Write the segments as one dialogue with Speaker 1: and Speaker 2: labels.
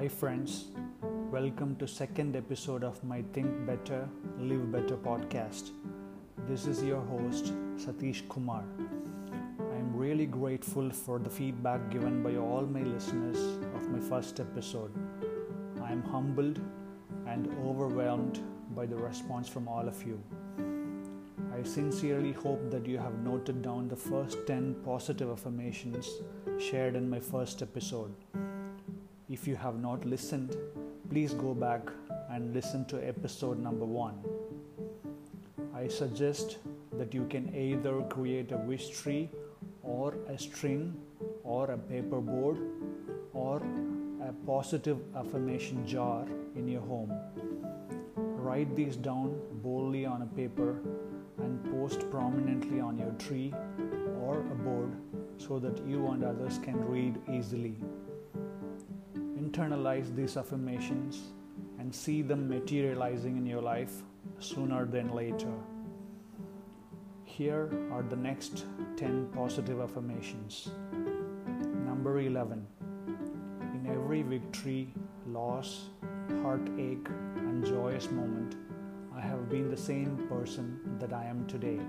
Speaker 1: Hi friends, welcome to second episode of my Think Better, Live Better podcast. This is your host Satish Kumar. I am really grateful for the feedback given by all my listeners of my first episode. I am humbled and overwhelmed by the response from all of you. I sincerely hope that you have noted down the first 10 positive affirmations shared in my first episode. If you have not listened, please go back and listen to episode number 1. I suggest that you can either create a wish tree or a string or a paper board or a positive affirmation jar in your home. Write these down boldly on a paper and post prominently on your tree or a board so that you and others can read easily. Internalize these affirmations and see them materializing in your life sooner than later. Here are the next 10 positive affirmations. Number 11 In every victory, loss, heartache, and joyous moment, I have been the same person that I am today.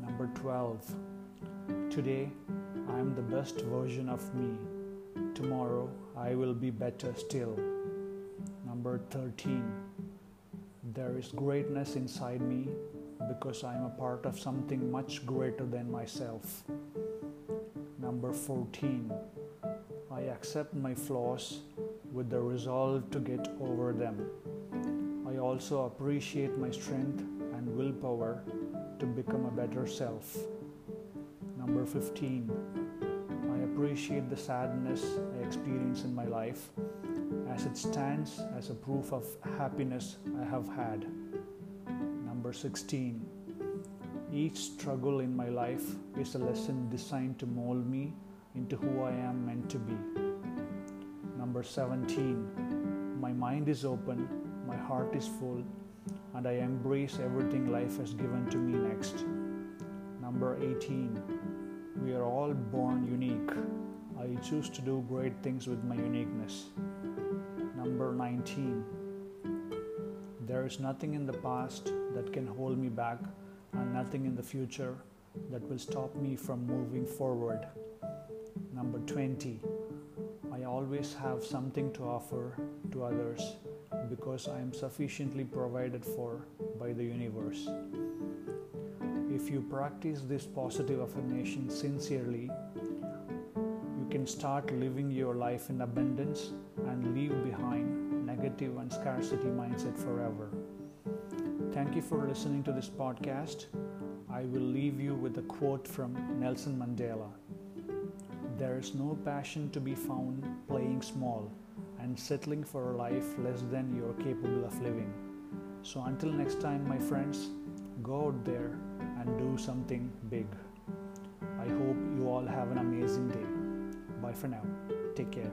Speaker 1: Number 12. Today, I am the best version of me. Tomorrow, I will be better still. Number 13. There is greatness inside me because I am a part of something much greater than myself. Number 14. I accept my flaws with the resolve to get over them. I also appreciate my strength and willpower to become a better self. Number 15. Appreciate the sadness I experience in my life as it stands as a proof of happiness I have had. Number 16. Each struggle in my life is a lesson designed to mold me into who I am meant to be. Number 17. My mind is open my heart is full, and I embrace everything life has given to me next. Number 18. We are all born unique. I choose to do great things with my uniqueness. Number 19. There is nothing in the past that can hold me back, and nothing in the future that will stop me from moving forward. Number 20. I always have something to offer to others because I am sufficiently provided for by the universe. If you practice this positive affirmation sincerely, you can start living your life in abundance and leave behind negative and scarcity mindset forever. Thank you for listening to this podcast. I will leave you with a quote from Nelson Mandela There is no passion to be found playing small and settling for a life less than you're capable of living. So, until next time, my friends, go out there and do something big. I hope you all have an amazing day. Bye for now. Take care.